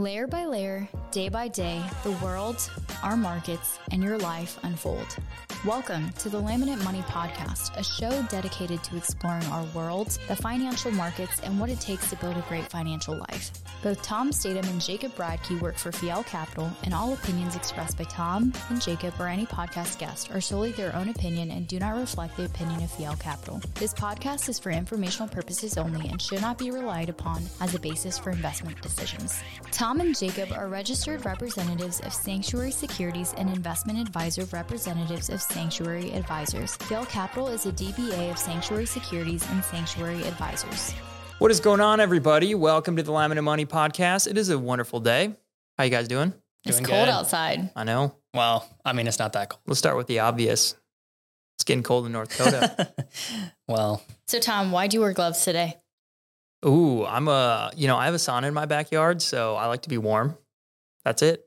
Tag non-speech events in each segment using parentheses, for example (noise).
Layer by layer, day by day, the world, our markets, and your life unfold. Welcome to the Laminate Money Podcast, a show dedicated to exploring our world, the financial markets, and what it takes to build a great financial life. Both Tom Statham and Jacob Bradkey work for Fjell Capital, and all opinions expressed by Tom and Jacob or any podcast guest are solely their own opinion and do not reflect the opinion of Fjell Capital. This podcast is for informational purposes only and should not be relied upon as a basis for investment decisions. Tom and Jacob are registered representatives of Sanctuary Securities and investment advisor representatives of Sanctuary Advisors. Fjell Capital is a DBA of Sanctuary Securities and Sanctuary Advisors. What is going on, everybody? Welcome to the Laminate Money Podcast. It is a wonderful day. How you guys doing? It's Doing cold good. outside. I know. Well, I mean, it's not that cold. Let's start with the obvious. It's getting cold in North Dakota. (laughs) well, So, Tom, why'd you wear gloves today? Ooh, I'm a, you know, I have a sauna in my backyard, so I like to be warm. That's it.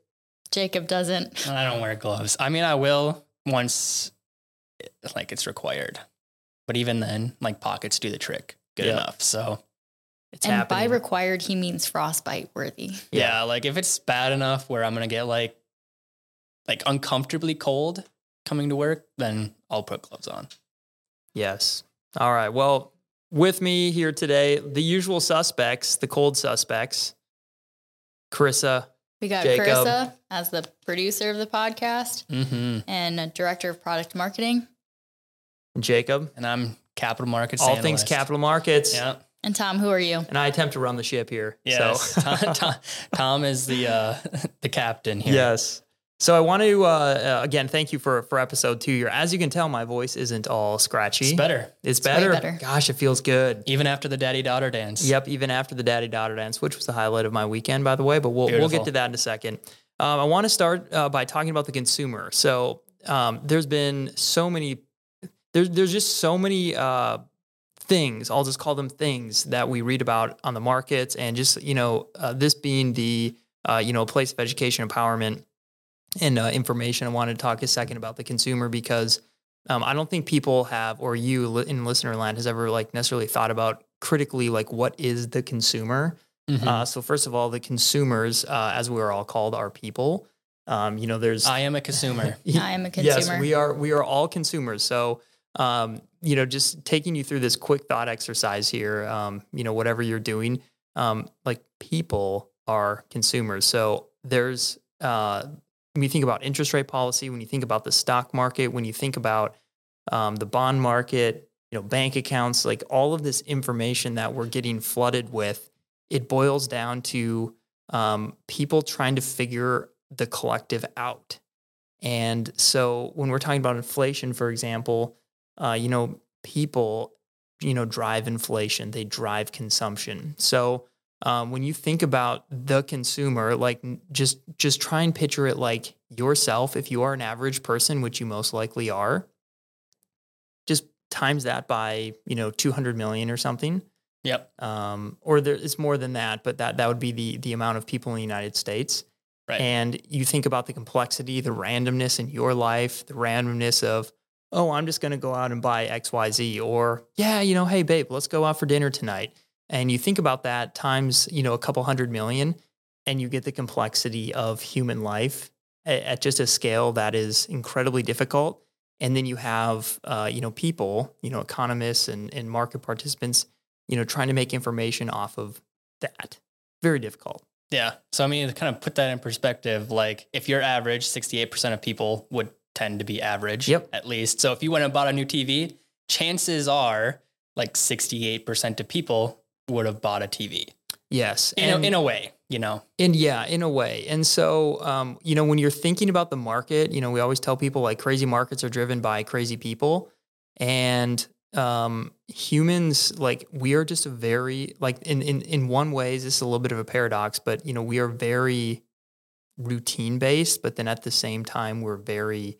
Jacob doesn't. I don't wear gloves. I mean, I will once, like, it's required. But even then, like, pockets do the trick good Yeah. enough. So, It's and happening. by required, he means frostbite worthy. yeah. like, if it's bad enough where I'm going to get, like, like uncomfortably cold coming to work, then I'll put gloves on. yes. All right. Well, with me here today, the usual suspects, the cold suspects, Carissa. We got Jacob. Carissa as the producer of the podcast Mm-hmm. and a director of product marketing, Jacob. And I'm capital markets. All things capital markets. Yeah. and Tom. Who are you? And I attempt to run the ship here. Yes. So. (laughs) Tom, Tom, Tom is the uh, (laughs) the captain here. Yes. So I want to uh, uh, again thank you for for episode two here. As you can tell, my voice isn't all scratchy. It's better. It's way better. better. Gosh, it feels good. Even after the daddy daughter dance. Yep. Even after the daddy daughter dance, which was the highlight of my weekend, by the way. But we'll we'll get to that in a second. Um, I want to start uh, by talking about the consumer. So um, there's been so many. There's there's just so many. Uh, things i'll just call them things that we read about on the markets and just you know uh, this being the uh, you know place of education empowerment and uh, information i wanted to talk a second about the consumer because um, i don't think people have or you in listener land has ever like necessarily thought about critically like what is the consumer Mhm. uh, so first of all the consumers uh, as we are all called are people um, you know there's I am a consumer. (laughs) I am a consumer. Yes, we are. We are all consumers. So, um, you know, just taking you through this quick thought exercise here. Um, you know, whatever you're doing, um, like people are consumers. So there's uh, when you think about interest rate policy, when you think about the stock market, when you think about um, the bond market, you know, bank accounts, like all of this information that we're getting flooded with, it boils down to um, people trying to figure the collective out. And so when we're talking about inflation, for example, uh, you know, people, you know, drive inflation, they drive consumption. So um, when you think about the consumer, like just just try and picture it like yourself. If you are an average person, which you most likely are, just times that by you know 200 million or something Yep. um, or there, it's more than that, but that that would be the the amount of people in the United States. Right. And you think about the complexity, the randomness in your life, the randomness of, oh, I'm just going to go out and buy X, Y, Z, or yeah, you know, hey, babe, let's go out for dinner tonight. And you think about that times, you know, a couple hundred million, and you get the complexity of human life at, at just a scale that is incredibly difficult. And then you have, uh, you know, people, you know, economists and, and market participants you know, trying to make information off of that. Very difficult. Yeah. So I mean, to kind of put that in perspective, like if you're average, 68% of people would tend to be average. Yep. At least. So if you went and bought a new TV, chances are like 68% of people would have bought a TV. Yes. In, and, a, in a way, you know. and yeah, in a way. And so, um, you know, when you're thinking about the market, you know, we always tell people like crazy markets are driven by crazy people. And um, humans, like we are just a very, like in, in, in one way, this is a little bit of a paradox, but, you know, we are very routine based, but then at the same time, we're very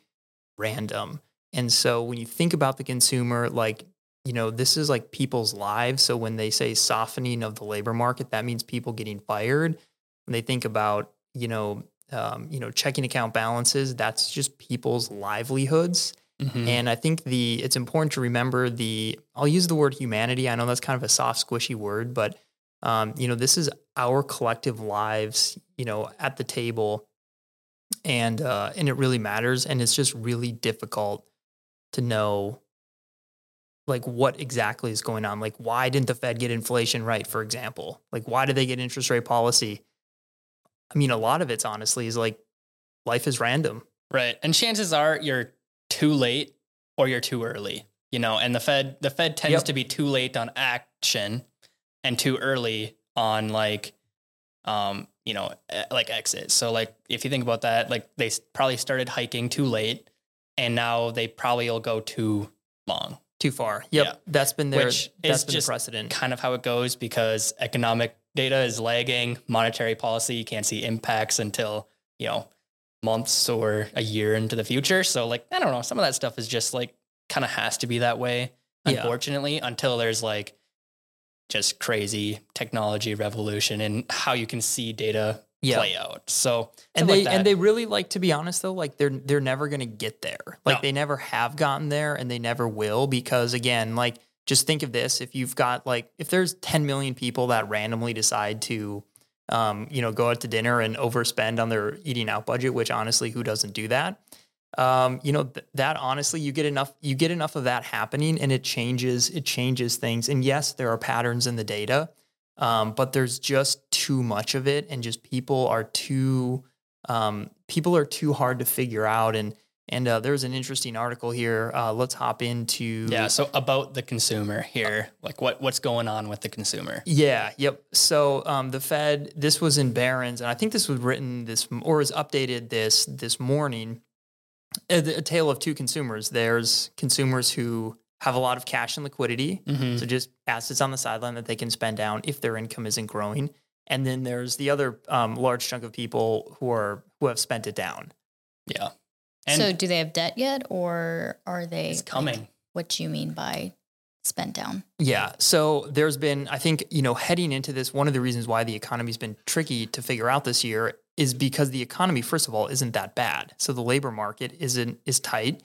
random. And so when you think about the consumer, like, you know, this is like people's lives. So when they say softening of the labor market, that means people getting fired. When they think about, you know, um, you know, checking account balances, that's just people's livelihoods. Mhm. And I think the it's important to remember the I'll use the word humanity. I know that's kind of a soft, squishy word, but Um, you know, this is our collective lives, you know, at the table, and uh, and it really matters. And it's just really difficult to know like what exactly is going on. Like, why didn't the Fed get inflation right, for example? Like, why did they get interest rate policy? I mean, a lot of it's honestly is like life is random. Right. And chances are you're too late or you're too early. You know, and the Fed the Fed tends Yep. to be too late on action and too early on like um, you know, like exit. So like if you think about that, like they probably started hiking too late and now they probably will go too long. Too far. Yep. Yeah. That's been their Which that's been just the precedent. kind of how it goes because economic data is lagging. Monetary policy, you can't see impacts until, you know, months or a year into the future. So, like, I don't know, some of that stuff is just like kind of has to be that way, Yeah. unfortunately, until there's like just crazy technology revolution and how you can see data Yeah. play out. So, and they like and they really like to be honest though like they're they're never going to get there like No. they never have gotten there and they never will because again like just think of this if you've got like if there's 10 million people that randomly decide to um, you know go out to dinner and overspend on their eating out budget which honestly who doesn't do that um, you know th- that honestly you get enough you get enough of that happening and it changes it changes things and yes there are patterns in the data um, but there's just too much of it and just people are too um, people are too hard to figure out and and uh, there's an interesting article here uh, let's hop into yeah. So, about the consumer here, like what, what's going on with the consumer? Yeah, yep. So um, the Fed, this was in Barron's, and I think this was written this or was updated this this morning. A, a tale of two consumers. There's consumers who have a lot of cash and liquidity, Mhm. so just assets on the sideline that they can spend down if their income isn't growing. And then there's the other um, large chunk of people who are who have spent it down. Yeah. And so, do they have debt yet, or are they? it's like, coming. what do you mean by spent down? Yeah. So there's been, I think, you know, heading into this, one of the reasons why the economy's been tricky to figure out this year is because the economy, first of all, isn't that bad. So the labor market isn't is tight.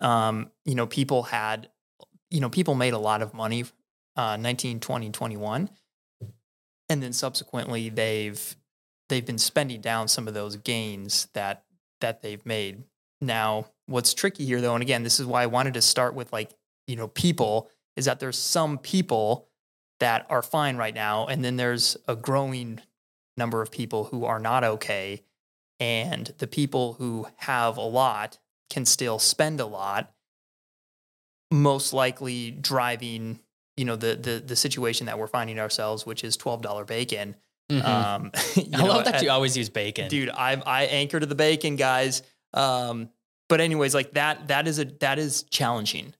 Um, you know, people had, you know, people made a lot of money, uh, 19, 20, 21. And then subsequently they've they've been spending down some of those gains that that they've made. Now, what's tricky here though, and again, this is why I wanted to start with like, you know, people is that there's some people that are fine right now, and then there's a growing number of people who are not okay. And the people who have a lot can still spend a lot, most likely driving, you know, the the the situation that we're finding ourselves, which is twelve dollar bacon. Mhm. Um, (laughs) you I know, love that at- you always use bacon. dude i i anchor to the bacon guys um but anyways like that that is a that is challenging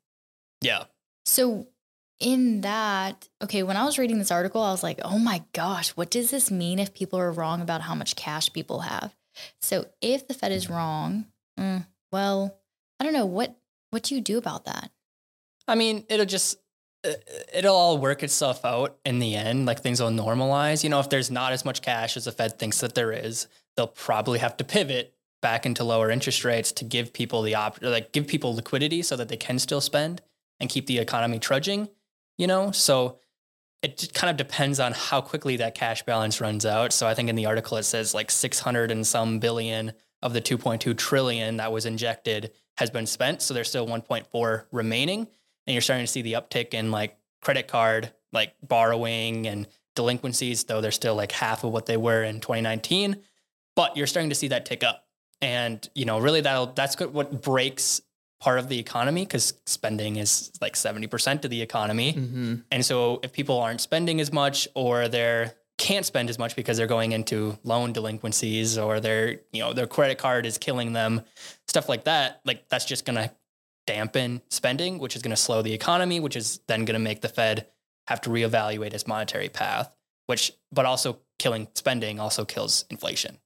Yeah. So, in that, okay, when I was reading this article, I was like, oh my gosh, what does this mean if people are wrong about how much cash people have? So, if the Fed is wrong, mm, well, I don't know what what do you do about that? I mean, it'll just uh, it'll all work itself out in the end. Like things will normalize. You know, if there's not as much cash as the Fed thinks that there is, they'll probably have to pivot back into lower interest rates to give people the op like give people liquidity so that they can still spend and keep the economy trudging. You know, so it kind of depends on how quickly that cash balance runs out. So I think in the article it says like 600 and some billion of the 2.2 trillion that was injected has been spent. So there's still 1.4 remaining. And you're starting to see the uptick in like credit card, like borrowing and delinquencies, though they're still like half of what they were in 2019. But you're starting to see that tick up. And, you know, really that'll, that's what breaks part of the economy because spending is like 70% of the economy. mm-hmm. And so if people aren't spending as much or they're can't spend as much because they're going into loan delinquencies or their, you know, their credit card is killing them, stuff like that, like that's just going to dampen spending, which is going to slow the economy, which is then going to make the Fed have to reevaluate its monetary path, which but also killing spending also kills inflation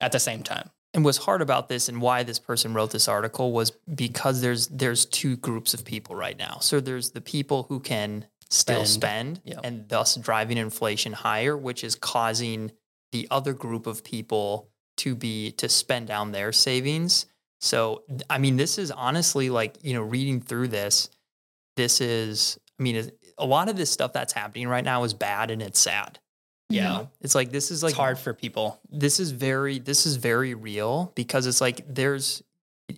at the same time. and what's hard about this and why this person wrote this article was because there's there's two groups of people right now so there's the people who can still Spend. spend, and thus driving inflation higher which is causing the other group of people to be to spend down their savings so i mean this is honestly like you know reading through this this is i mean a lot of this stuff that's happening right now is bad and it's sad You Yeah. know? It's like this is like it's hard for people. this is very this is very real because it's like there's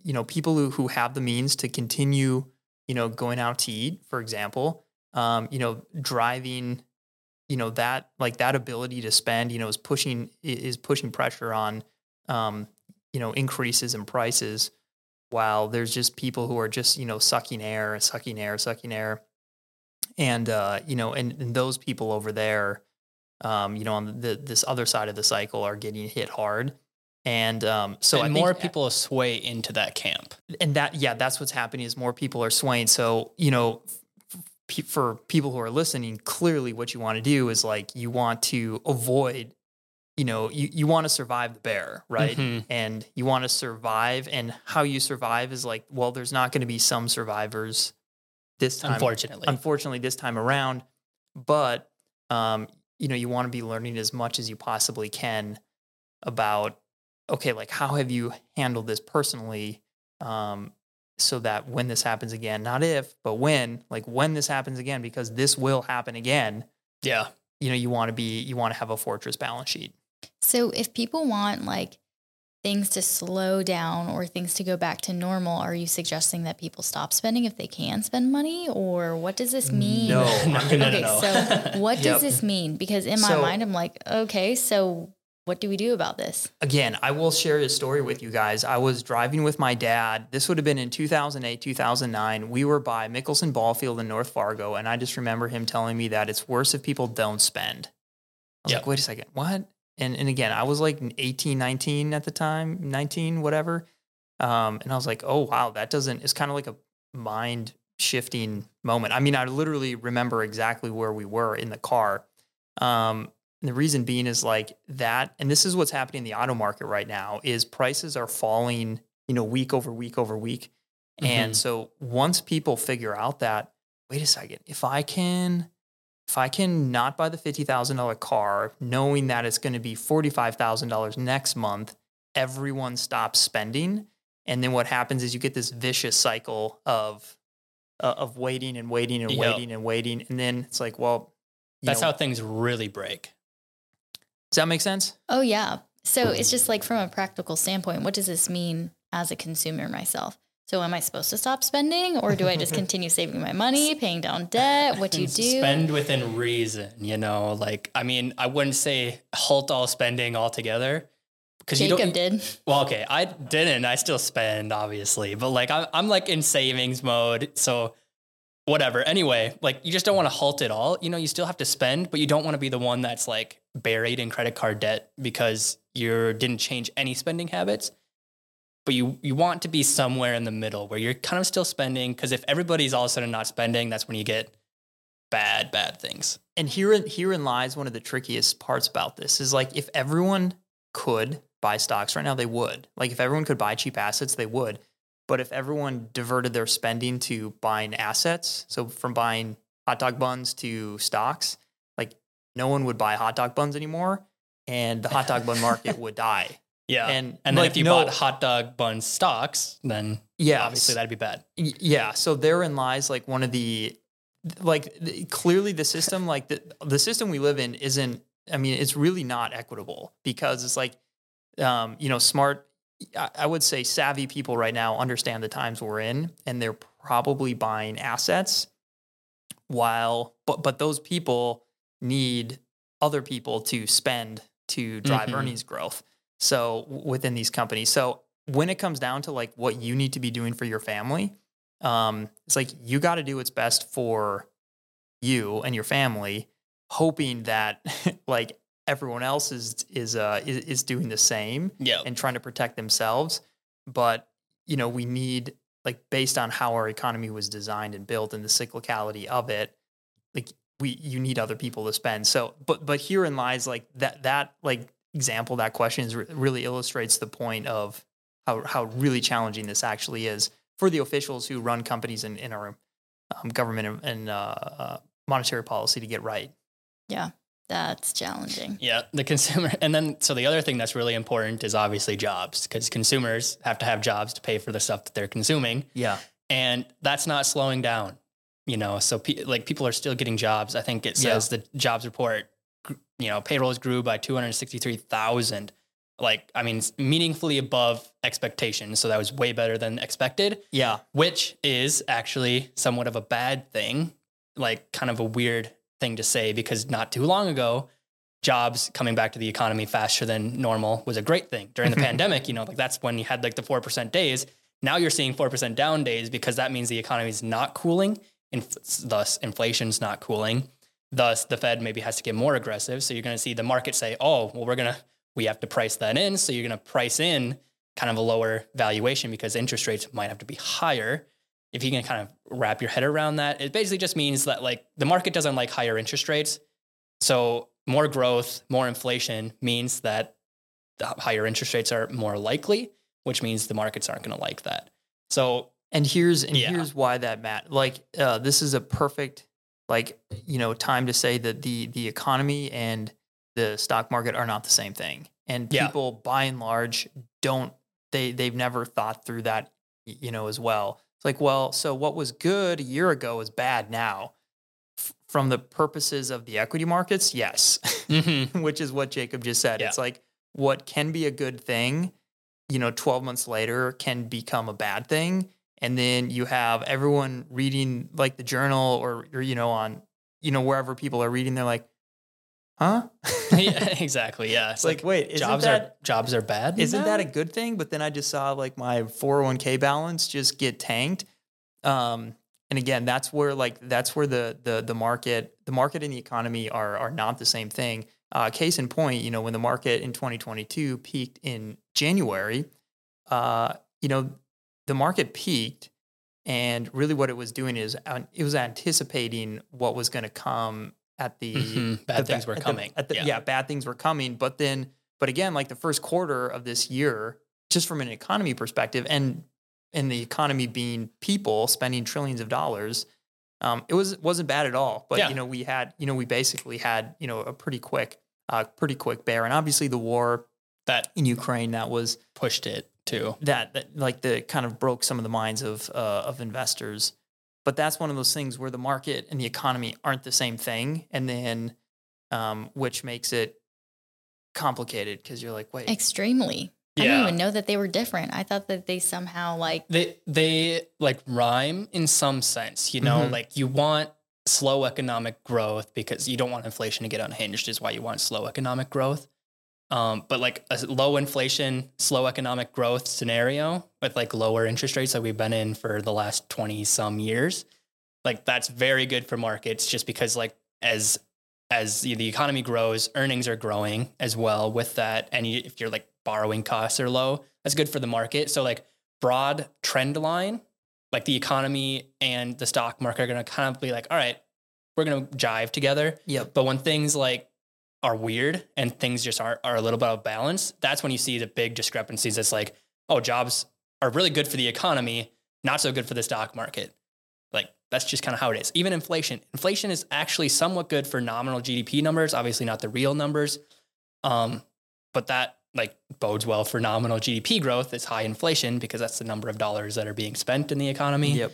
you know people who who have the means to continue you know going out to eat for example um you know driving you know that like that ability to spend you know is pushing is pushing pressure on um you know increases in prices while there's just people who are just you know sucking air sucking air sucking air and uh you know and, and those people over there um, you know, on the this other side of the cycle are getting hit hard. And um, so and think- more people sway into that camp. and that yeah, that's what's happening is more people are swaying. So you know, f- for people who are listening, clearly what you want to do is like you want to avoid, you know, you you want to survive the bear, right? Mhm. And you want to survive, and how you survive is like, well, there's not going to be some survivors this time Unfortunately. unfortunately this time around but um, you know you want to be learning as much as you possibly can about okay like how have you handled this personally um, so that when this happens again not if but when like when this happens again because this will happen again yeah. you know you want to be you want to have a fortress balance sheet So if people want like things to slow down or things to go back to normal, are you suggesting that people stop spending if they can spend money? Or what does this mean? No. no, no, no, Okay, no. so what Yep. does this mean? Because in my So- mind, I'm like, okay, so what do we do about this? again, I will share a story with you guys. I was driving with my dad. This would have been in 2008, 2009. We were by Mickelson Ballfield in North Fargo, and I just remember him telling me that it's worse if people don't spend. I was Yep. like, wait a second, what? And and again, I was like 18, 19 at the time, 19, whatever. Um, and I was like, oh wow, that doesn't. It's kind of like a mind shifting moment. I mean, I literally remember exactly where we were in the car. Um, and the reason being is like that, and this is what's happening in the auto market right now, is prices are falling, you know, week over week over week. And Mhm. so once people figure out that, wait a second, if I can, if I can not buy the fifty thousand dollar car, knowing that it's going to be forty five thousand dollars next month, everyone stops spending, and then what happens is you get this vicious cycle of uh, of waiting and waiting and Yep. waiting and waiting, and then it's like, well, That's know, how things really break. does that make sense? Oh, yeah. So it's just like from a practical standpoint, what does this mean as a consumer myself? So am I supposed to stop spending or do I just (laughs) continue saving my money, paying down debt? What do you do? Spend within reason, you know. Like, I mean, I wouldn't say halt all spending altogether because you Jacob don't. did. Well, okay, I didn't. I still spend, obviously, but like I'm, I'm like in savings mode. So whatever. Anyway, like you just don't want to halt it all. You know, you still have to spend, but you don't want to be the one that's like buried in credit card debt because you didn't change any spending habits. But you you want to be somewhere in the middle where you're kind of still spending because if everybody's all of a sudden not spending, that's when you get bad bad things. and herein herein lies one of the trickiest parts about this is like if everyone could buy stocks right now they would. Like if everyone could buy cheap assets they would. But if everyone diverted their spending to buying assets so from buying hot dog buns to stocks like no one would buy hot dog buns anymore and the hot dog bun market (laughs) would die Yeah. And, and like, if you no- bought hot dog bun stocks, then yeah obviously that'd be bad. Yeah. So therein lies like one of the like the, clearly the system like the the system we live in isn't. I mean, it's really not equitable because it's like, um, you know, smart. I I would say savvy people right now understand the times we're in, and they're probably buying assets. While, but but those people need other people to spend to drive Mhm. earnings growth. So within these companies, so when it comes down to like what you need to be doing for your family, um, it's like you got to do what's best for you and your family, hoping that (laughs) like everyone else is is uh is, is doing the same Yeah. and trying to protect themselves. But you know, we need like based on how our economy was designed and built and the cyclicality of it, like we you need other people to spend. So, but but herein lies like that that like example that question is really illustrates the point of how how really challenging this actually is for the officials who run companies in, in our um, government and, and uh, uh, monetary policy to get right. Yeah, that's challenging. Yeah, the consumer. And then, so the other thing that's really important is obviously jobs because consumers have to have jobs to pay for the stuff that they're consuming. Yeah. And that's not slowing down, you know? So, pe- like, people are still getting jobs. I think it Yeah. says the jobs report gr- you know, payrolls grew by 263,000. Like, I mean, meaningfully above expectations. So that was way better than expected. Yeah. Which is actually somewhat of a bad thing, like kind of a weird thing to say because not too long ago, jobs coming back to the economy faster than normal was a great thing. During the mm-hmm. pandemic, you know, like that's when you had like the 4% days. Now you're seeing 4% down days because that means the economy is not cooling. Inf- thus, inflation's not cooling. Thus, the Fed maybe has to get more aggressive. So you're going to see the market say, oh, well, we're going to, we have to price that in. So you're going to price in kind of a lower valuation because interest rates might have to be higher. If you can kind of wrap your head around that, it basically just means that like the market doesn't like higher interest rates. So more growth, more inflation means that the higher interest rates are more likely, which means the markets aren't going to like that. So And here's and Yeah. here's why that Matt. Like uh, this is a perfect like you know time to say that the the economy and the stock market are not the same thing. And Yeah. people by and large don't they they've never thought through that you know as well. It's like, well, so what was good a year ago is bad now. F- from the purposes of the equity markets, yes. mhm. (laughs) which is what Jacob just said. Yeah. It's like what can be a good thing, you know, 12 months later can become a bad thing. And then you have everyone reading like the journal or, or you know, on, you know, wherever people are reading, they're like, huh? (laughs) yeah, exactly. Yeah. It's It's like, wait, jobs that, are jobs are bad. isn't that a good thing? But then I just saw like my 401k balance just get tanked. Um, and again, that's where like that's where the the the market the market and the economy are are not the same thing. Uh, case in point, you know, when the market in 2022 peaked in January, uh, you know, the market peaked, and really what it was doing is uh, it was anticipating what was going to come at the Mhm. Bad the things were at the- coming. at the- Yeah. yeah, bad things were coming. But then, but again, like the first quarter of this year, just from an economy perspective, and and the economy being people spending trillions of dollars, um, it was wasn't bad at all. But Yeah. you know, we had you know we basically had you know a pretty quick, uh, pretty quick bear, and obviously the war that in Ukraine that was pushed it too. that, that like the kind of broke some of the minds of uh, of investors. But that's one of those things where the market and the economy aren't the same thing, and then um, which makes it complicated because you're like, wait, Extremely. I Yeah. didn't even know that they were different. I thought that they somehow like They they like rhyme in some sense, you know, Mhm. like you want slow economic growth because you don't want inflation to get unhinged is why you want slow economic growth. Um, but like a low inflation, slow economic growth scenario with like lower interest rates that we've been in for the last 20 some years, like that's very good for markets just because like as as the economy grows, earnings are growing as well with that. And if you're like borrowing costs are low, that's good for the market. So like broad trend line, like the economy and the stock market are going to kind of be like, all right, we're going to jive together. Yeah. But when things like are weird and things just are, are a little bit out of balance, that's when you see the big discrepancies. It's like, oh, jobs are really good for the economy, not so good for the stock market. Like that's just kind of how it is. Even inflation. Inflation is actually somewhat good for nominal GDP numbers, obviously not the real numbers. Um, but that like bodes well for nominal GDP growth. It's high inflation because that's the number of dollars that are being spent in the economy. yep,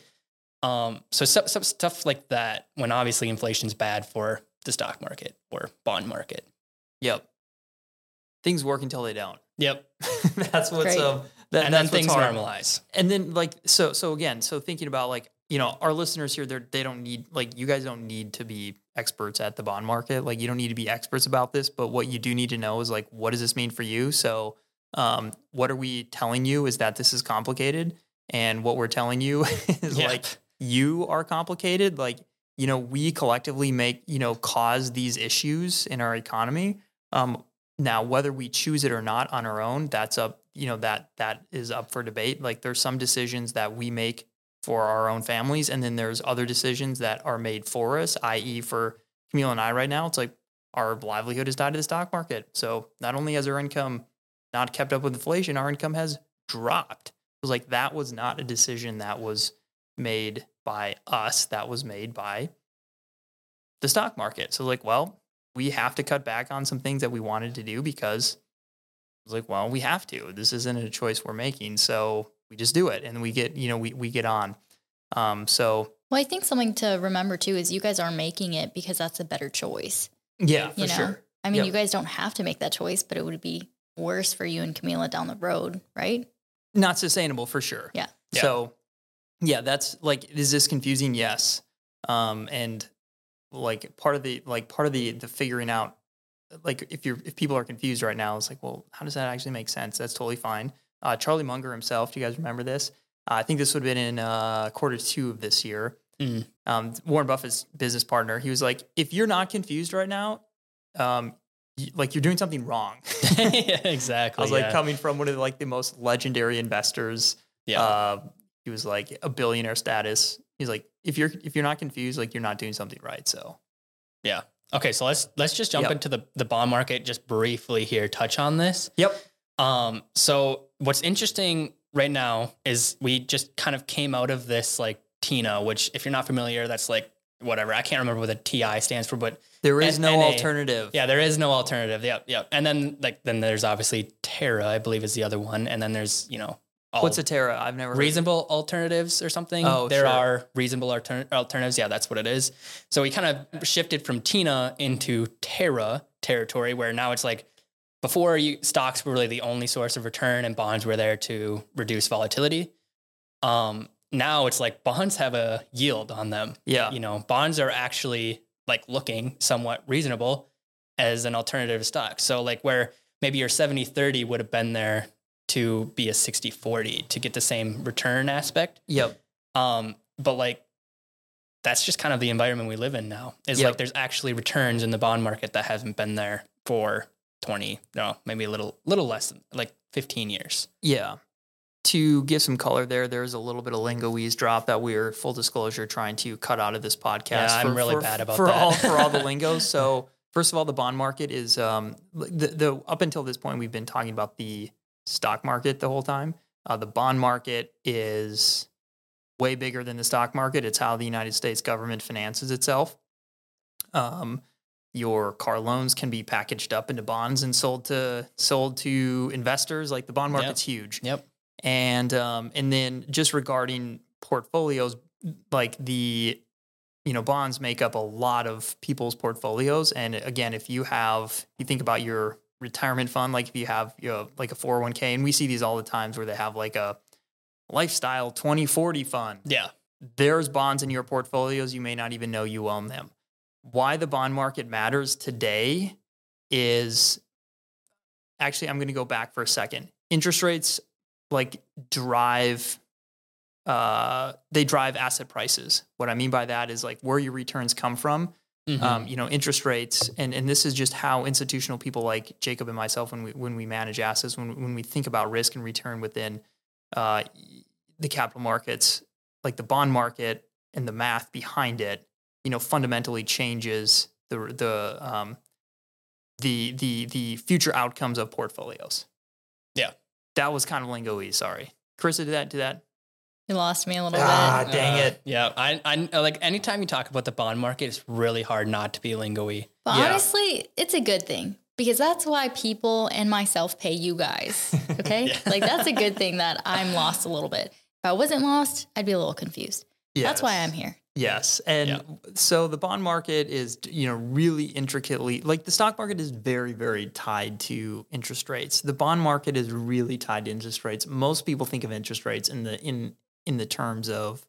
Um, so some stuff like that, when obviously inflation's bad for the stock market or bond market. yep. Things work until they don't. (laughs) Yep. that's what's Great. um, that, and that's then things hard. normalize. and then like so so again so thinking about like you know our listeners here they're they don't need like you guys don't need to be experts at the bond market like you don't need to be experts about this but what you do need to know is like what does this mean for you so um what are we telling you is that this is complicated and what we're telling you (laughs) is Yeah. like you are complicated like you know we collectively make you know cause these issues in our economy. Um now whether we choose it or not on our own that's up you know that that is up for debate. Like there's some decisions that we make for our own families and then there's other decisions that are made for us i.e for camille and i right now it's like our livelihood is tied to the stock market. So not only has our income not kept up with inflation our income has dropped. It was like that was not a decision that was made by us that was made by the stock market so like well we have to cut back on some things that we wanted to do because I was like, well, we have to. This isn't a choice we're making, so we just do it, and we get, you know, we we get on. Um, so Well, I think something to remember too is you guys are making it because that's a better choice. yeah, for You know? sure. I mean, Yep. you guys don't have to make that choice, but it would be worse for you and Camila down the road, right? not sustainable for sure. Yeah. Yeah. So, yeah, that's like, is this confusing? Yes. Um, and like part of the like part of the the figuring out, like if you're if people are confused right now, it's like, well, how does that actually make sense? That's totally fine. Uh, Charlie Munger himself, do you guys remember this? Uh, I think this would have been in uh, quarter two of this year. Mm. Um, Warren Buffett's business partner, he was like, if you're not confused right now, um, like you're doing something wrong. yeah, (laughs) exactly. (laughs) I was like yeah. coming from one of the, like the most legendary investors. yeah. Uh, he was like a billionaire status. He's like, if you're if you're not confused, like you're not doing something right. So Yeah. Okay, so let's let's just jump Yep. into the the bond market just briefly here. Touch on this. yep, Um. So what's interesting right now is we just kind of came out of this like Tina, which if you're not familiar, that's like whatever. I can't remember what the TI stands for, but there is N- no NA. alternative. yeah, there is no alternative. Yep, yep. And then like then there's obviously TARA, I believe is the other one, and then there's you know all What's a TARA? I've never heard. reasonable alternatives or something. Oh, there sure. are reasonable alter- alternatives. Yeah, that's what it is. So we kind of shifted from Tina into TARA territory, where now it's like before you stocks were really the only source of return, and bonds were there to reduce volatility. Um, now it's like bonds have a yield on them. Yeah. You know, bonds are actually like looking somewhat reasonable as an alternative to stocks. So like where maybe your 70 30 would have been there to be a 60 40 to get the same return aspect. Yep. Um, but like that's just kind of the environment we live in now. Is Yep. like there's actually returns in the bond market that haven't been there for 20, no, maybe a little little less than like 15 years. Yeah. To give some color there, there's a little bit of lingoese drop that we're full disclosure trying to cut out of this podcast. Yeah, I'm really bad about for that. all for all the (laughs) lingo. So first of all, the bond market is um the, the up until this point we've been talking about the stock market the whole time. Uh, the bond market is way bigger than the stock market. It's how the United States government finances itself. Um, your car loans can be packaged up into bonds and sold to sold to investors. Like the bond Yep. market's huge Yep. and um, and then just regarding portfolios, like the you know bonds make up a lot of people's portfolios. And again, if you have you think about your retirement fund, like if you have you know, like a four hundred one k, and we see these all the times where they have like a lifestyle twenty forty fund. Yeah. There's bonds in your portfolios you may not even know you own them. Why the bond market matters today is actually I'm going to go back for a second. Interest rates like drive uh they drive asset prices. What I mean by that is like where your returns come from. Mhm. Um, you know, interest rates and and this is just how institutional people like Jacob and myself when we when we manage assets when when we think about risk and return within uh the capital markets, like the bond market and the math behind it, you know, fundamentally changes the the um the the the future outcomes of portfolios. Yeah. That was kind of lingo-y, sorry. Carissa, did that do that? You lost me a little Ah, bit. Ah, dang Uh, it. Yeah, I, I like anytime you talk about the bond market, it's really hard not to be lingo-y. But Yeah. honestly, it's a good thing because that's why people and myself pay you guys. (laughs) Okay. Yeah. Like that's a good thing that I'm lost a little bit. If I wasn't lost, I'd be a little confused. That's why I'm here. Yes. And Yeah. so the bond market is, you know, really intricately like the stock market is very, very tied to interest rates. The bond market is really tied to interest rates. Most people think of interest rates in the in in the terms of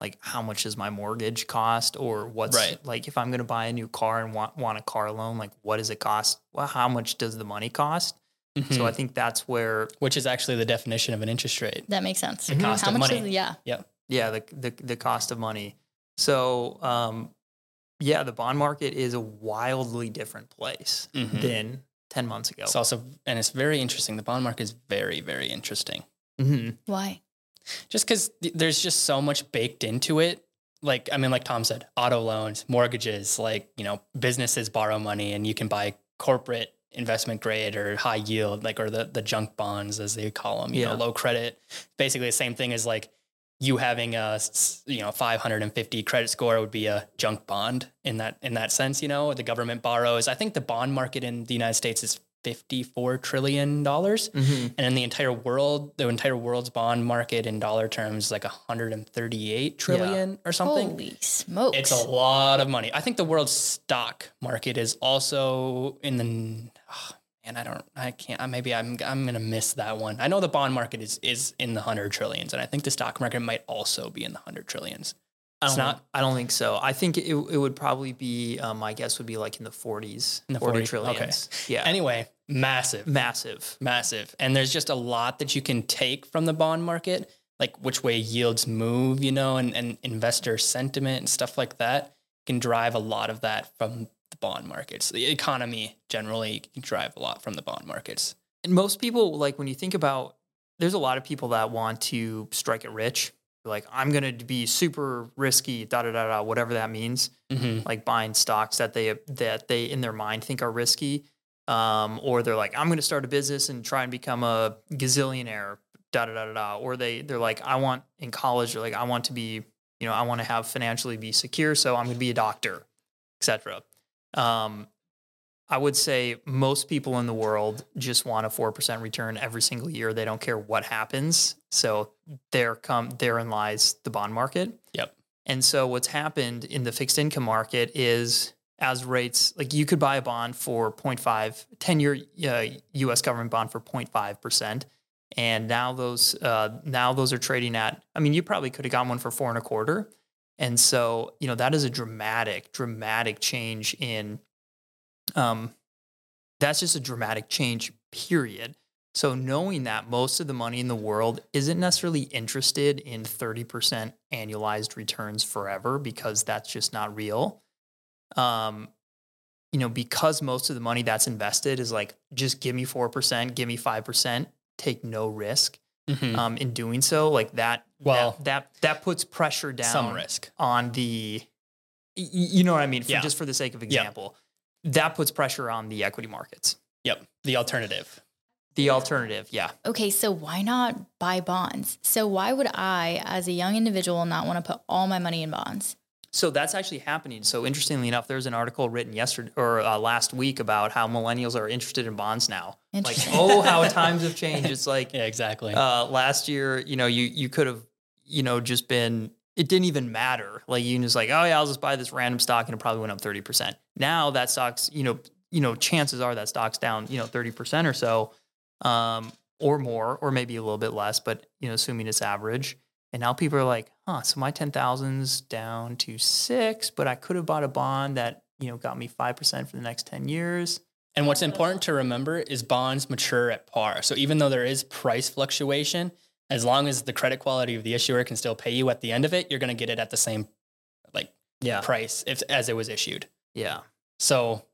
like how much does my mortgage cost or what's Right. like if I'm going to buy a new car and want want a car loan, like what does it cost? Well, how much does the money cost? So Mhm. I think that's where which is actually the definition of an interest rate. That makes sense. The cost How of much money. is yeah. Yeah. yeah the the, the cost of money so um yeah the bond market is a wildly different place Mhm. than 10 months ago It's also and it's very interesting. The bond market is very very interesting. Mhm. Why? Just because there's just so much baked into it. Like I mean, like Tom said, auto loans, mortgages, like you know, businesses borrow money, and you can buy corporate investment grade or high yield, like or the the junk bonds as they call them. You Yeah. know, low credit. Basically, the same thing as like you having a you know 550 credit score would be a junk bond in that in that sense. You know, the government borrows. I think the bond market in the United States is 54 trillion dollars. Mhm. And in the entire world, the entire world's bond market in dollar terms is like 138 trillion or something. Holy smokes. It's a lot of money. I think the world's stock market is also in the. Oh, man, I don't. I can't. Maybe I'm. I'm gonna miss that one. I know the bond market is is in the hundred trillions, and I think the stock market might also be in the hundred trillions. I It's don't, not- I don't think so. I think it, it would probably be, um, my guess would be like in the 40s, In the 40 40 trillions. Yeah. Anyway, massive, Massive. massive, and there's just a lot that you can take from the bond market, like which way yields move, you know, and and investor sentiment and stuff like that can drive a lot of that from the bond markets. The economy generally can drive a lot from the bond markets. And most people, like when you think about, there's a lot of people that want to strike it rich. Like, I'm going to be super risky, da da da da, whatever that means. Mm-hmm. Like buying stocks that they that they in their mind think are risky, um, or they're like, I'm going to start a business and try and become a gazillionaire, da da da da da. Or they they're like, I want in college, they're like, I want to be, you know, I want to have financially be secure, so I'm going to be a doctor, etc. Um, I would say most people in the world just want a four percent return every single year. They don't care what happens. So there come therein lies the bond market. Yep. And so what's happened in the fixed income market is as rates like you could buy a bond for 0.5 10 year uh, US government bond for 0.5% and now those uh, now those are trading at I mean you probably could have gotten one for four and a quarter and so you know that is a dramatic dramatic change in um that's just a dramatic change period so knowing that most of the money in the world isn't necessarily interested in 30% annualized returns forever because that's just not real. Um, you know, because most of the money that's invested is like, just give me 4%, give me 5%, take no risk. Mm-hmm. Um, in doing so, like that, Well- that, that, that puts pressure down Some risk. on the, you know what I mean? For, Yeah. Just for the sake of example, that puts pressure on the equity markets. Yep. The alternative. The alternative, yeah. okay, so why not buy bonds? So why would I, as a young individual, not want to put all my money in bonds? So that's actually happening. So interestingly enough, there's an article written yesterday or uh, last week about how millennials are interested in bonds now. Like, oh, how (laughs) times have changed. It's like (laughs) Yeah, exactly. uh, last year, you know, you you could have, you know, just been. It didn't even matter. Like you just like, oh yeah, I'll just buy this random stock and it probably went up thirty percent. Now that stock's, you know, you know, chances are that stock's down, you know, thirty percent or so, um, or more, or maybe a little bit less. But you know, assuming it's average. And now people are like, huh, so my 10,000's down to six, but I could have bought a bond that, you know, got me 5% for the next 10 years. And what's important to remember is bonds mature at par. So even though there is price fluctuation, as long as the credit quality of the issuer can still pay you at the end of it, you're going to get it at the same like Yeah. price if as it was issued. Yeah. So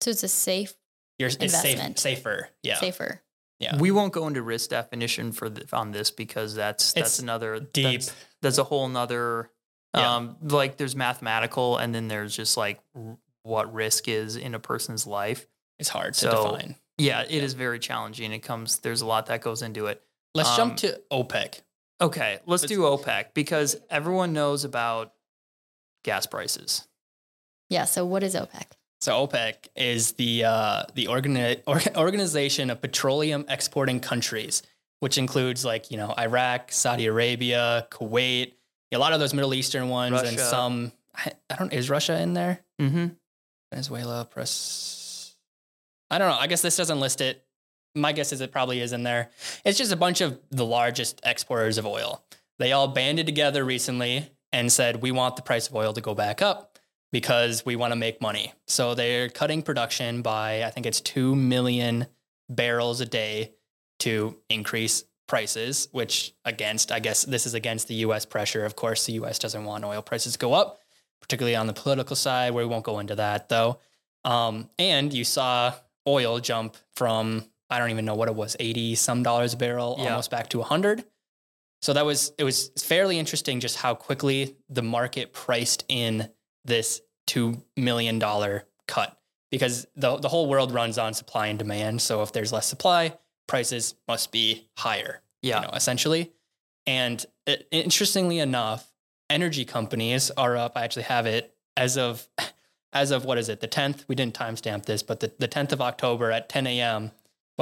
So it's a safe, you're it's safe, safer. Yeah. safer. Yeah. We won't go into risk definition for the, on this because that's that's It's another deep. That's, that's a whole nother Yeah. um like there's mathematical and then there's just like r- what risk is in a person's life. It's hard to define. Yeah, it is very challenging. It comes there's a lot that goes into it. Let's um, jump to OPEC. Okay, let's Let's- do OPEC because everyone knows about gas prices. Yeah. So what is OPEC? So OPEC is the uh, the organi- or- organization of petroleum exporting countries, which includes like you know Iraq, Saudi Arabia, Kuwait, a lot of those Middle Eastern ones, and some. I, I don't. Is Russia in there? Mm-hmm. Venezuela, press. I don't know. I guess this doesn't list it. My guess is it probably is in there. It's just a bunch of the largest exporters of oil. They all banded together recently and said, we want the price of oil to go back up because we want to make money. So they're cutting production by, I think it's 2 million barrels a day to increase prices, which against, I guess this is against the US pressure. Of course, the US doesn't want oil prices to go up, particularly on the political side, where we won't go into that though. Um, and you saw oil jump from, I don't even know what it was, 80 some dollars a barrel, Yeah. almost back to 100. So that was, it was fairly interesting just how quickly the market priced in this $2 million cut because the, the whole world runs on supply and demand. So if there's less supply, prices must be higher Yeah. you know, essentially. And it, interestingly enough, energy companies are up. I actually have it as of (laughs) as of what is it, the 10th? We didn't timestamp this, but the, the 10th of October at 10 a.m.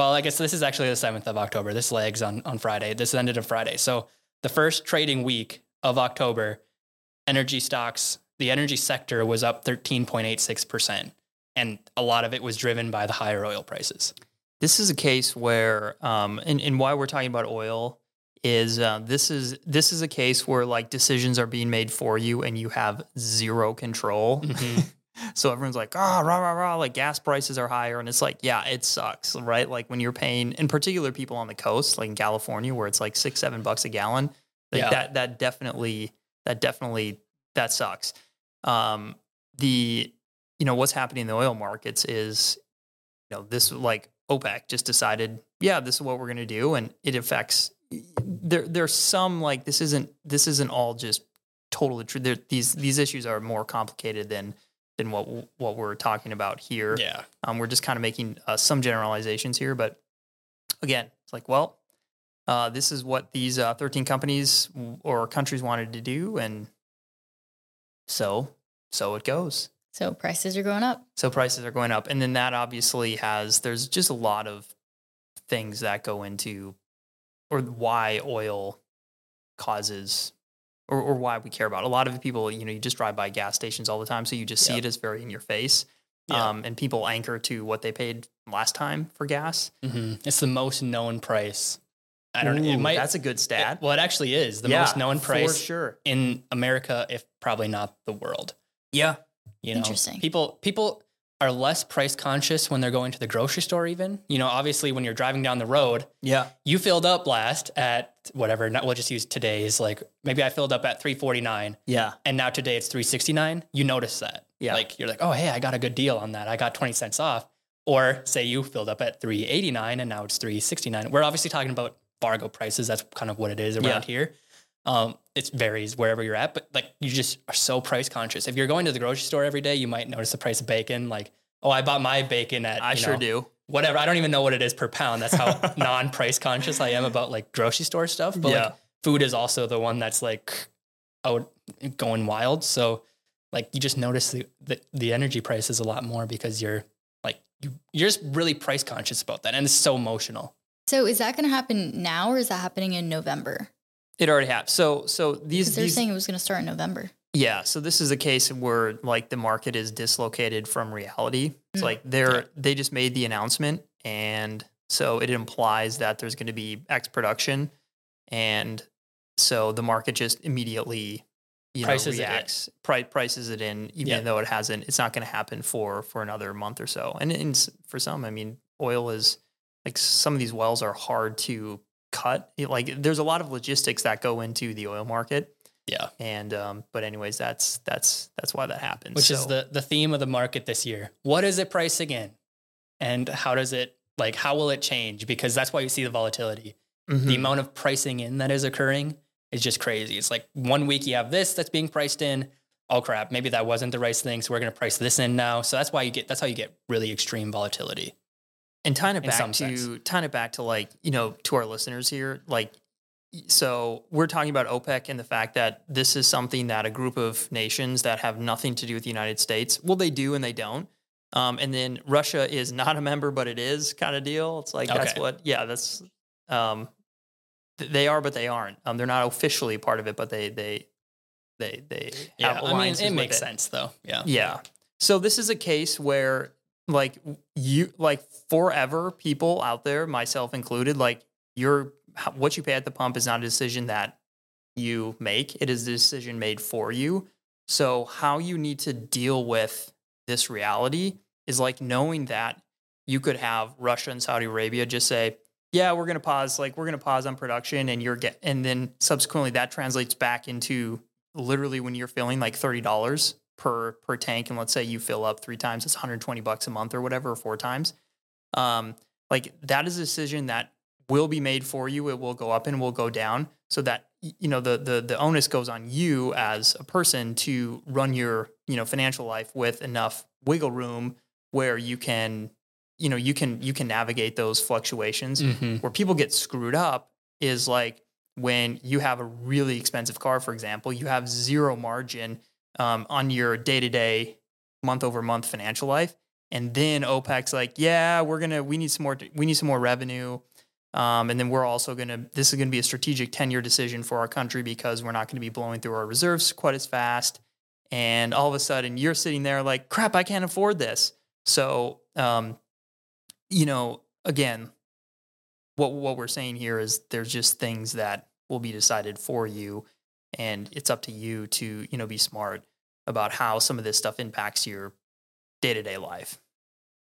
Well, I guess this is actually the 7th of October. This lags on, on Friday. This ended on Friday. So the first trading week of October, energy stocks, the energy sector was up 13.86%. And a lot of it was driven by the higher oil prices. This is a case where, um, and, and why we're talking about oil is uh, this is this is a case where like decisions are being made for you and you have zero control. Mm-hmm. (laughs) so everyone's like, ah, rah, rah, rah, like gas prices are higher. And it's like, yeah, it sucks, right? Like when you're paying, in particular, people on the coast, like in California, where it's like six, seven bucks a gallon, like Yeah. that, that definitely, that definitely, that sucks. Um, the, you know, what's happening in the oil markets is, you know, this like OPEC just decided, yeah, this is what we're going to do. And it affects, there, there's some like, this isn't, this isn't all just totally true. There, these, these issues are more complicated than, than what what we're talking about here. Yeah. Um, we're just kind of making uh, some generalizations here, but again, it's like, well, uh, this is what these uh, 13 companies or countries wanted to do, and so so it goes. So prices are going up. So prices are going up, and then that obviously has there's just a lot of things that go into or why oil causes or, or why we care about. it. A lot of people, you know, you just drive by gas stations all the time, so you just see Yep. it as very in your face. Yeah. Um, and people anchor to what they paid last time for gas. hmm It's the most known price. I don't know. It might, that's a good stat. it- well, it actually is the Yeah, most known price for sure. in America, if probably not the world. Yeah, You know, Interesting. People people are less price conscious when they're going to the grocery store. Even you know, obviously, when you're driving down the road, yeah, you filled up last at whatever. Not, we'll just use today's. Like maybe I filled up at three forty nine, yeah, and now today it's three sixty nine. You notice that. Yeah. Like you're like, oh hey, I got a good deal on that. I got twenty cents off. Or say you filled up at three eighty nine, and now it's three sixty nine. We're obviously talking about Fargo prices. That's kind of what it is around Yeah. here. Um, it varies wherever you're at, but like you just are so price conscious. If you're going to the grocery store every day, you might notice the price of bacon. Like, oh, I bought my bacon at I you sure know, do. whatever. I don't even know what it is per pound. That's how (laughs) non price conscious I am about like grocery store stuff. But Yeah. like food is also the one that's like out going wild. So like you just notice the, the the energy prices a lot more because you're like you you're just really price conscious about that, and it's so emotional. So is that going to happen now or is that happening in November? It already happened. So, so these, they're these saying it was going to start in November. Yeah, so this is a case where like the market is dislocated from reality. It's Mm. like they're they just made the announcement and so it implies that there's going to be X production and so the market just immediately you Prices know it in. reacts pri- prices it in even Yeah. though it hasn't it's not going to happen for for another month or so. And, and for some I mean oil is like some of these wells are hard to cut. It- like there's a lot of logistics that go into the oil market Yeah, and um, but anyways, that's that's that's why that happens. which is the the theme of the market this year. What is it pricing in, and how does it like how will it change? Because that's why you see the volatility. the Mhm. amount of pricing in that is occurring is just crazy. It's like one week you have this that's being priced in. Oh crap, maybe that wasn't the right thing, so we're going to price this in now. So that's why you get that's how you get really extreme volatility. And tying it back to sense. tying it back to like you know to our listeners here, like so we're talking about OPEC and the fact that this is something that a group of nations that have nothing to do with the United States, well, they do and they don't. Um, and then Russia is (laughs) not a member, but it is kind of deal. It's like that's what, yeah, that's um, th- they are, but they aren't. Um, they're not officially part of it, but they they they they Yeah, have I mean alliances it makes sense though. Yeah, Yeah. So this is a case where like you like forever people out there, myself included, like your what you pay at the pump is not a decision that you make. It is a decision made for you. So how you need to deal with this reality is like knowing that you could have Russia and Saudi Arabia just say, "Yeah, we're going to pause like we're going to pause on production and you're get and then subsequently that translates back into literally when you're filling like $30 per per tank and let's say you fill up 3 times it's 120 bucks a month or whatever or four times. Um like that is a decision that will be made for you. It will go up and will go down so that you know the the the onus goes on you as a person to run your, you know, financial life with enough wiggle room where you can you know, you can you can navigate those fluctuations Mhm. where people get screwed up is like when you have a really expensive car, for example, you have zero margin um, on your day to day month over month financial life. And then OPEC's like, yeah, we're gonna we need some more we need some more revenue. Um, and then we're also gonna this is gonna be a strategic 10 year decision for our country because we're not gonna be blowing through our reserves quite as fast. And all of a sudden you're sitting there like, crap, I can't afford this. So um, you know, again, what what we're saying here is there's just things that will be decided for you and it's up to you to, you know, be smart about how some of this stuff impacts your day-to-day life.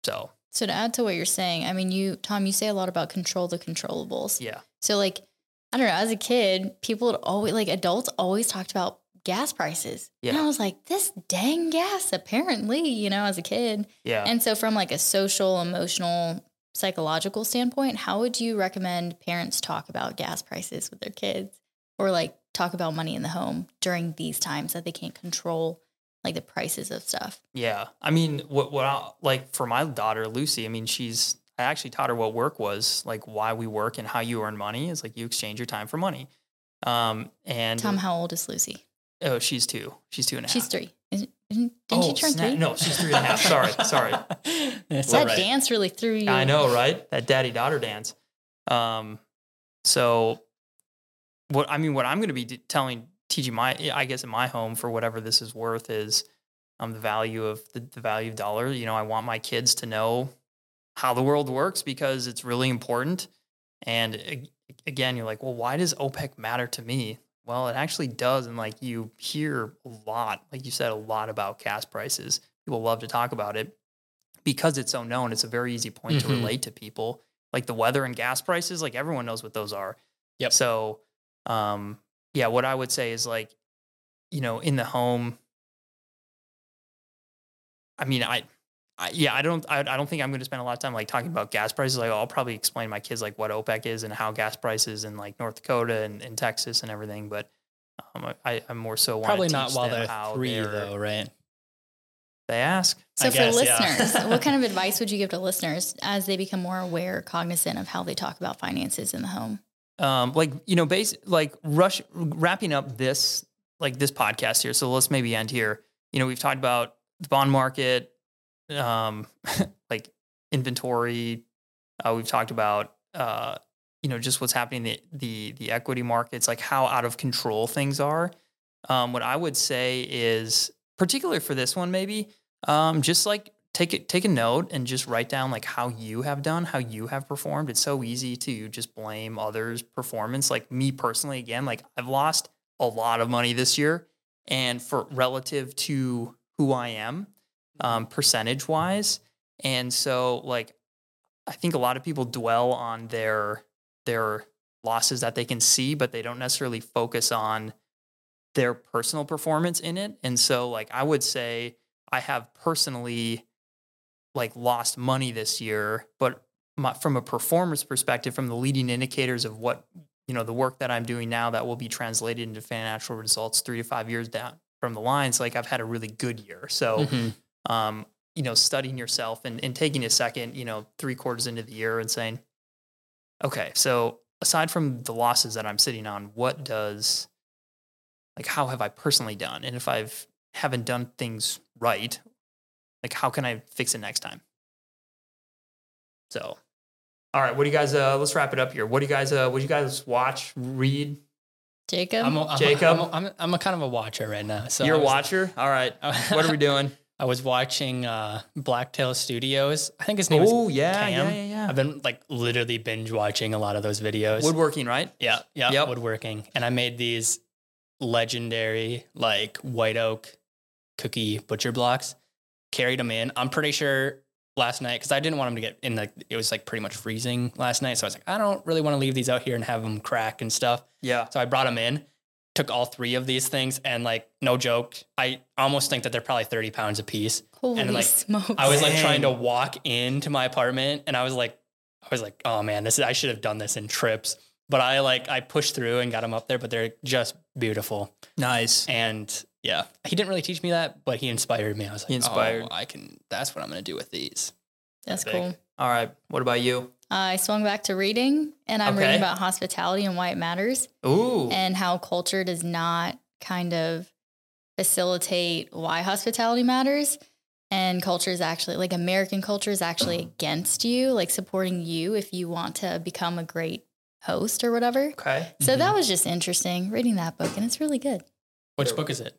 So, So to add to what you're saying, I mean, you, Tom, you say a lot about control the controllables. yeah. So like, I don't know, as a kid, people would always like adults always talked about gas prices. yeah. And I was like, this dang gas, apparently, you know, as a kid. Yeah. And so from like a social, emotional, psychological standpoint, how would you recommend parents talk about gas prices with their kids or like talk about money in the home during these times that they can't control like the prices of stuff? Yeah. I mean, what what I, like for my daughter Lucy, I mean, she's I actually taught her what work was, like why we work and how you earn money is like you exchange your time for money. Um and Tom, how old is Lucy? oh, she's two. She's two and a half. She's three. Isn't, isn't, didn't she Oh, turn snap. three? No, she's three and a half. (laughs) Sorry, sorry. It's That all right. dance really threw you. I know, right? That daddy daughter dance. Um, so what I mean, what I'm going to be d- telling teaching my, I guess in my home for whatever this is worth is um the value of the, the value of dollar. You know, I want my kids to know how the world works because it's really important. And ag- again, you're like, well, why does OPEC matter to me? Well, it actually does. And like you hear a lot, like you said, a lot about gas prices. People love to talk about it because it's so known. It's a very easy point to Mhm. relate to people. Like the weather and gas prices, like everyone knows what those are. Yep. So, um, yeah, what I would say is like, you know, in the home, I mean, I, I yeah, I don't, I, I don't think I'm going to spend a lot of time like talking about gas prices. Like, I'll probably explain to my kids like what OPEC is and how gas prices in like North Dakota and, and Texas and everything. But um, I, I'm more so wanna Probably not while they're how three, they're- though, right? They ask. So I for guess, yeah. listeners, (laughs) what kind of advice would you give to listeners as they become more aware, cognizant of how they talk about finances in the home? Um, like you know, base like rush wrapping up this like this podcast here. So let's maybe end here. You know, we've talked about the bond market, um, (laughs) like inventory. Uh, we've talked about uh, you know just what's happening in the the the equity markets, like how out of control things are. Um, what I would say is, particularly for this one, maybe um, just like take it, take a note and just write down like how you have done, how you have performed. It's so easy to just blame others' performance. Like me personally, again, like I've lost a lot of money this year, and for relative to who I am, um, percentage wise, and so like I think a lot of people dwell on their their losses that they can see, but they don't necessarily focus on their personal performance in it. And so like I would say I have personally like lost money this year, but my, from a performance perspective, from the leading indicators of what you know the work that I'm doing now that will be translated into financial results three to five years down from the lines, like I've had a really good year. So Mhm. um, you know, studying yourself and, and taking a second, you know, three quarters into the year and saying, okay, so aside from the losses that I'm sitting on, what does, like, how have I personally done? And if I've haven't done things right, like, how can I fix it next time? So, all right, what do you guys, uh, let's wrap it up here. What do you guys, uh, what do you guys watch, read? Jacob? I'm a, I'm Jacob? A, I'm, a, I'm a kind of a watcher right now. So You're I a was- watcher? All right. (laughs) What are we doing? (laughs) I was watching uh, Blacktail Studios. I think his name is Oh, yeah, Cam. yeah, yeah, yeah. I've been like literally binge watching a lot of those videos. Woodworking, right? yeah, yeah, Yep. woodworking. And I made these legendary like white oak cookie butcher blocks. Carried them in. I'm pretty sure last night because I didn't want them to get in the. It was like pretty much freezing last night, so I was like, I don't really want to leave these out here and have them crack and stuff. Yeah. So I brought them in, took all three of these things, and like no joke, I almost think that they're probably 30 pounds a piece. Holy and, like, smokes. I was like trying to walk into my apartment and I was like, I was like, oh man, this is, I should have done this in trips. But I like, I pushed through and got them up there, but they're just beautiful. Nice. And yeah, he didn't really teach me that, but he inspired me. I was like, He oh, inspired. oh, I can, that's what I'm going to do with these. That's Big. cool. All right. What about you? I swung back to reading and I'm Okay. reading about hospitality and why it matters Ooh. and how culture does not kind of facilitate why hospitality matters. and culture is actually like American culture is actually mm. against you, like supporting you if you want to become a great host or whatever. Okay. So that mm-hmm. was just interesting reading that book, and it's really good. Which book is it?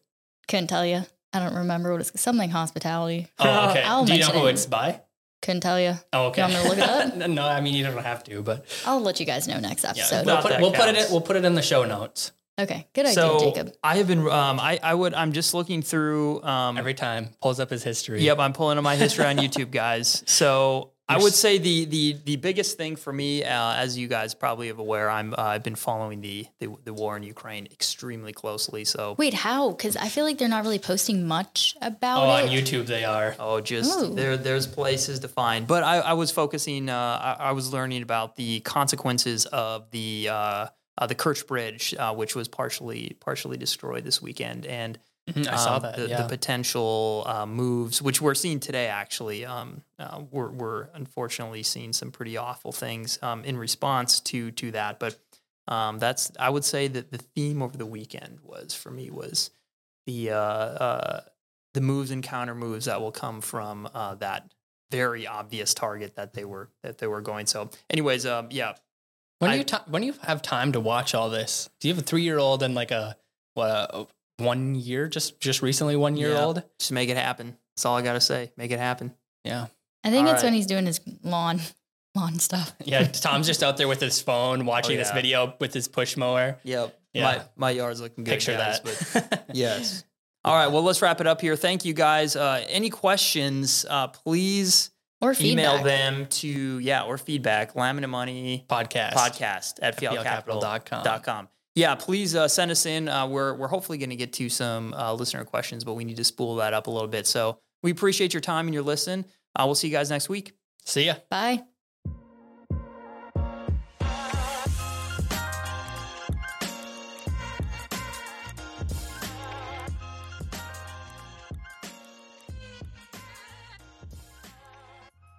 Couldn't tell you. I don't remember what it's something hospitality. Oh, okay. I'll Do you know mention who it. it's by? Couldn't tell you. Oh, okay. You want me to look it up? (laughs) no, I mean you don't have to, but I'll let you guys know next yeah, episode. we'll put, we'll put it. In, we'll put it in the show notes Okay, good idea, So Jacob. I have been. Um, I I would. I'm just looking through. Um, every time. Pulls up his history. Yep, I'm pulling up my history on (laughs) YouTube, guys. So I would say the the the biggest thing for me, uh, as you guys probably are aware, I'm uh, I've been following the, the the war in Ukraine extremely closely. So Wait, how? Because I feel like they're not really posting much about Oh, on. YouTube they are. oh, just Ooh. there there's places to find. But I, I was focusing. Uh, I, I was learning about the consequences of the uh, uh, the Kerch Bridge, uh, which was partially partially destroyed this weekend, and Mhm, I saw um, that. The, yeah. the potential uh, moves, which we're seeing today, actually, um, uh, we're, we're unfortunately seeing some pretty awful things um, in response to to that. But um, that's I would say that the theme over the weekend was for me was the uh, uh, the moves and counter moves that will come from uh, that very obvious target that they were that they were going. So, anyways, um, yeah, when do I- you when do you have time to watch all this? Do you have a three year old and like a what a one year just just recently one year Yeah. old? just make it happen. That's all I gotta say. Make it happen. Yeah. I think All it's when he's doing his lawn (laughs) lawn stuff. (laughs) Yeah. Tom's just out there with his phone watching this yeah. video with his push mower. Yep. Yeah. My my yard's looking good. Picture guys, that. but- (laughs) Yes. All right. Well, let's wrap it up here. Thank you guys. Uh, any questions, uh, please Or email them to, yeah, or feedback, laminate money Podcast. podcast at fjellcapital.com. fjellcapital.com. Yeah, please uh, send us in. Uh, we're, we're hopefully going to get to some uh, listener questions, but we need to spool that up a little bit. So we appreciate your time and your listen. Uh, we'll see you guys next week. See ya. Bye.